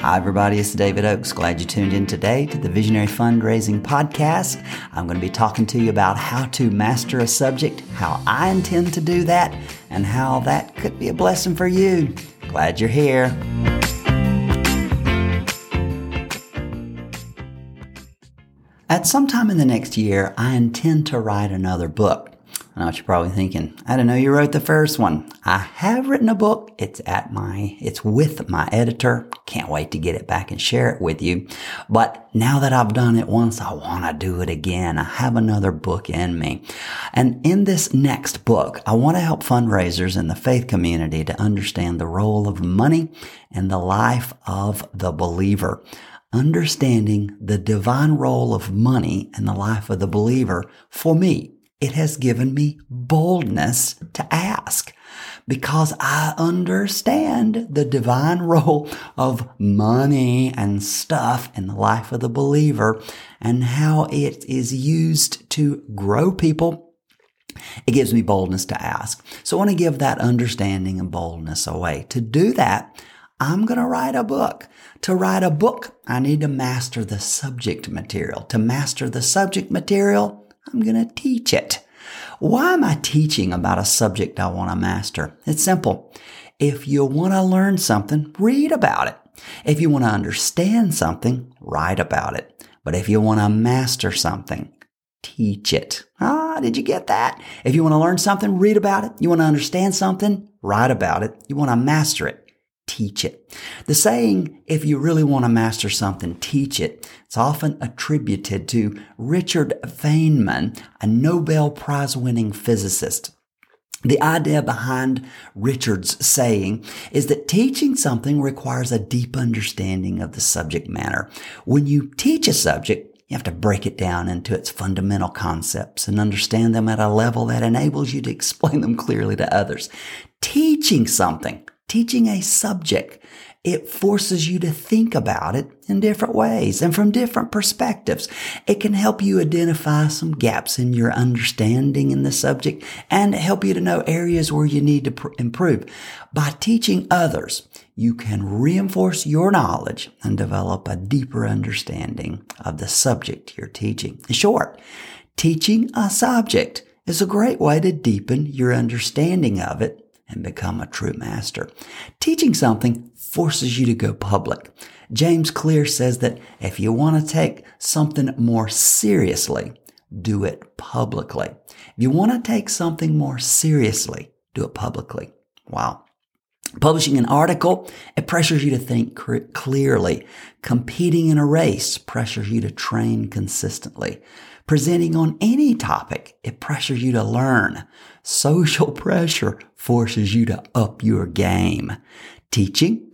Hi, everybody. It's David Oaks. Glad you tuned in today to the Visionary Fundraising Podcast. I'm going to be talking to you about how to master a subject, how I intend to do that, and how that could be a blessing for you. Glad you're here. At some time in the next year, I intend to write another book. I know what you're probably thinking. I don't know you wrote the first one. I have written a book. It's at my, it's with my editor. Can't wait to get it back and share it with you. But now that I've done it once, I want to do it again. I have another book in me. And in this next book, I want to help fundraisers in the faith community to understand the role of money and the life of the believer understanding the divine role of money in the life of the believer for me it has given me boldness to ask because I understand the divine role of money and stuff in the life of the believer and how it is used to grow people. It gives me boldness to ask. So I want to give that understanding and boldness away. To do that, I'm going to write a book. To write a book, I need to master the subject material. To master the subject material, I'm going to teach it. Why am I teaching about a subject I want to master? It's simple. If you want to learn something, read about it. If you want to understand something, write about it. But if you want to master something, teach it. Ah, did you get that? If you want to learn something, read about it. You want to understand something, write about it. You want to master it, teach it. The saying, if you really want to master something, teach it, it's often attributed to Richard Feynman, a Nobel Prize winning physicist. The idea behind Richard's saying is that teaching something requires a deep understanding of the subject matter. When you teach a subject, you have to break it down into its fundamental concepts and understand them at a level that enables you to explain them clearly to others. Teaching something teaching a subject, it forces you to think about it in different ways and from different perspectives. It can help you identify some gaps in your understanding in the subject and help you to know areas where you need to pr- improve. By teaching others, you can reinforce your knowledge and develop a deeper understanding of the subject you're teaching. In short, teaching a subject is a great way to deepen your understanding of it and become a true master. Teaching something forces you to go public. James Clear says that if you want to take something more seriously, do it publicly. If you want to take something more seriously, do it publicly. Wow. Publishing an article, it pressures you to think clearly. Competing in a race pressures you to train consistently. Presenting on any topic, it pressures you to learn. Social pressure forces you to up your game. Teaching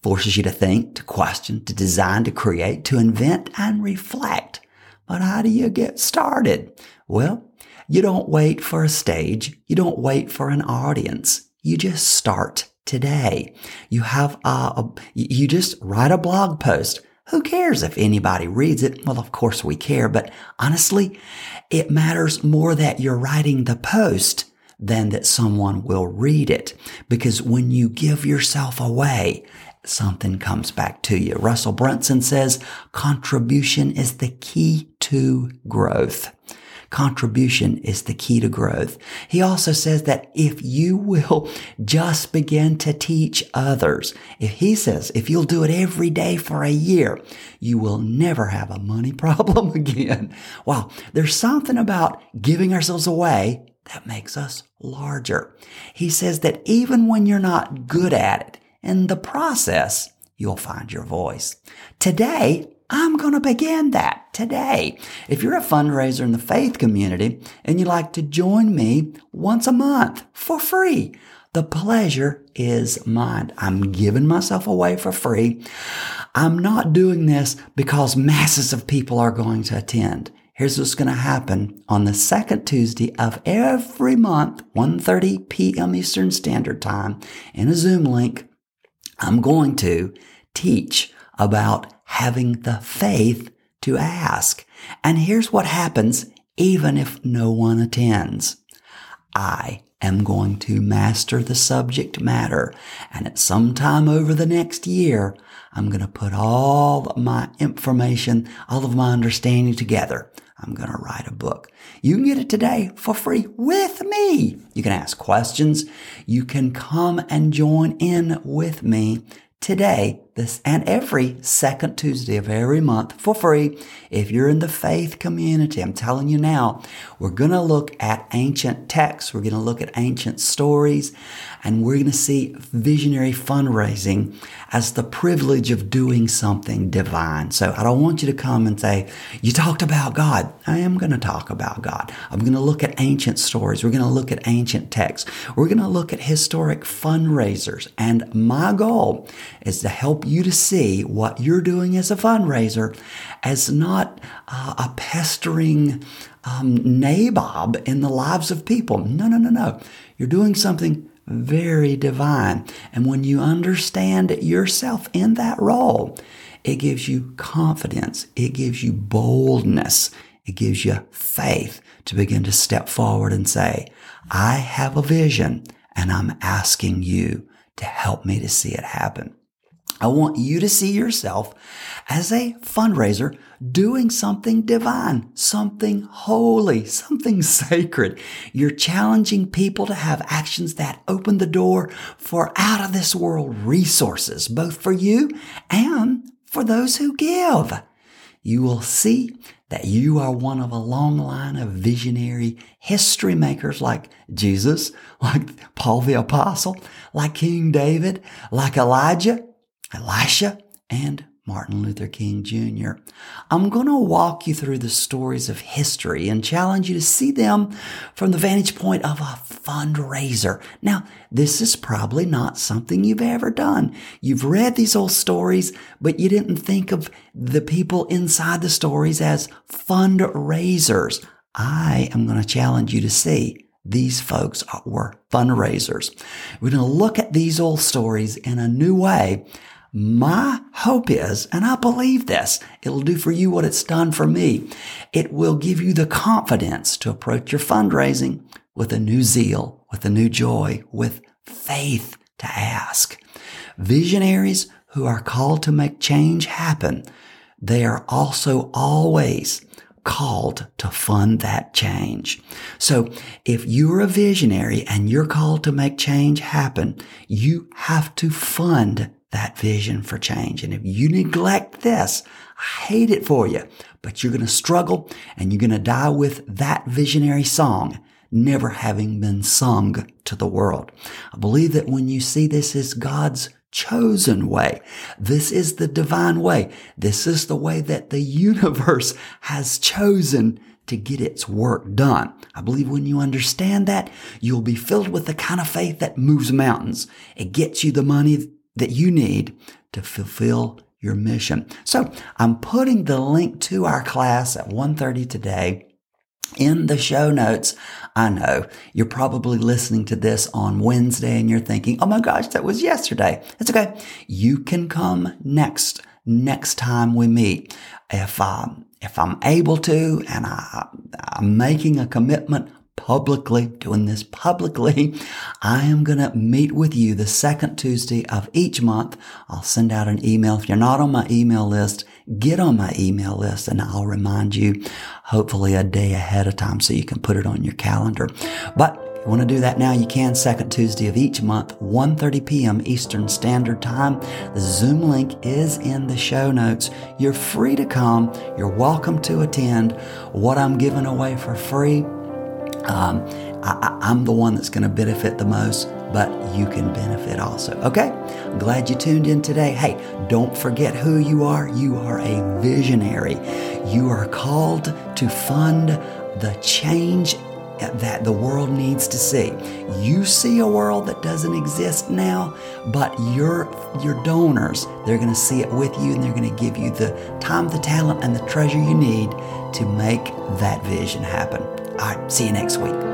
forces you to think, to question, to design, to create, to invent, and reflect. But how do you get started? Well, you don't wait for a stage. You don't wait for an audience. You just start today. You have a, you just write a blog post. Who cares if anybody reads it? Well, of course we care, but honestly, it matters more that you're writing the post than that someone will read it. Because when you give yourself away, something comes back to you. Russell Brunson says contribution is the key to growth. Contribution is the key to growth. He also says that if you will just begin to teach others, if he says, if you'll do it every day for a year, you will never have a money problem again. Wow. There's something about giving ourselves away that makes us larger. He says that even when you're not good at it, in the process, you'll find your voice. Today, I'm going to begin that today. If you're a fundraiser in the faith community and you'd like to join me once a month for free, the pleasure is mine. I'm giving myself away for free. I'm not doing this because masses of people are going to attend. Here's what's going to happen on the second Tuesday of every month, 1.30 p.m. Eastern Standard Time in a Zoom link. I'm going to teach about having the faith to ask. And here's what happens even if no one attends. I am going to master the subject matter. And at some time over the next year, I'm going to put all my information, all of my understanding together. I'm going to write a book. You can get it today for free with me. You can ask questions. You can come and join in with me today this and every second Tuesday of every month for free. If you're in the faith community, I'm telling you now, we're going to look at ancient texts. We're going to look at ancient stories and we're going to see visionary fundraising as the privilege of doing something divine. So I don't want you to come and say, you talked about God. I am going to talk about God. I'm going to look at ancient stories. We're going to look at ancient texts. We're going to look at historic fundraisers. And my goal is to help you to see what you're doing as a fundraiser as not uh, a pestering um, nabob in the lives of people. No, no, no, no. You're doing something very divine. And when you understand yourself in that role, it gives you confidence. It gives you boldness. It gives you faith to begin to step forward and say, I have a vision and I'm asking you to help me to see it happen. I want you to see yourself as a fundraiser doing something divine, something holy, something sacred. You're challenging people to have actions that open the door for out of this world resources, both for you and for those who give. You will see that you are one of a long line of visionary history makers like Jesus, like Paul the Apostle, like King David, like Elijah, Elisha, and Martin Luther King Jr. I'm going to walk you through the stories of history and challenge you to see them from the vantage point of a fundraiser. Now, this is probably not something you've ever done. You've read these old stories, but you didn't think of the people inside the stories as fundraisers. I am going to challenge you to see these folks were fundraisers. We're going to look at these old stories in a new way my hope is, and I believe this, it'll do for you what it's done for me. It will give you the confidence to approach your fundraising with a new zeal, with a new joy, with faith to ask. Visionaries who are called to make change happen, they are also always called to fund that change. So if you're a visionary and you're called to make change happen, you have to fund that vision for change. And if you neglect this, I hate it for you, but you're going to struggle and you're going to die with that visionary song never having been sung to the world. I believe that when you see this as God's chosen way, this is the divine way. This is the way that the universe has chosen to get its work done. I believe when you understand that, you'll be filled with the kind of faith that moves mountains. It gets you the money that you need to fulfill your mission. So I'm putting the link to our class at 1.30 today in the show notes. I know you're probably listening to this on Wednesday and you're thinking, oh my gosh, that was yesterday. It's okay. You can come next, next time we meet. If, um, if I'm able to and I, I'm making a commitment, publicly, doing this publicly. I am going to meet with you the second Tuesday of each month. I'll send out an email. If you're not on my email list, get on my email list and I'll remind you hopefully a day ahead of time so you can put it on your calendar. But if you want to do that now, you can second Tuesday of each month, 1.30 p.m. Eastern Standard Time. The Zoom link is in the show notes. You're free to come. You're welcome to attend. What I'm giving away for free um, I, am the one that's going to benefit the most, but you can benefit also. Okay? I'm glad you tuned in today. Hey, don't forget who you are. You are a visionary. You are called to fund the change that the world needs to see. You see a world that doesn't exist now, but your your donors, they're going to see it with you and they're going to give you the time, the talent and the treasure you need to make that vision happen. All right, see you next week.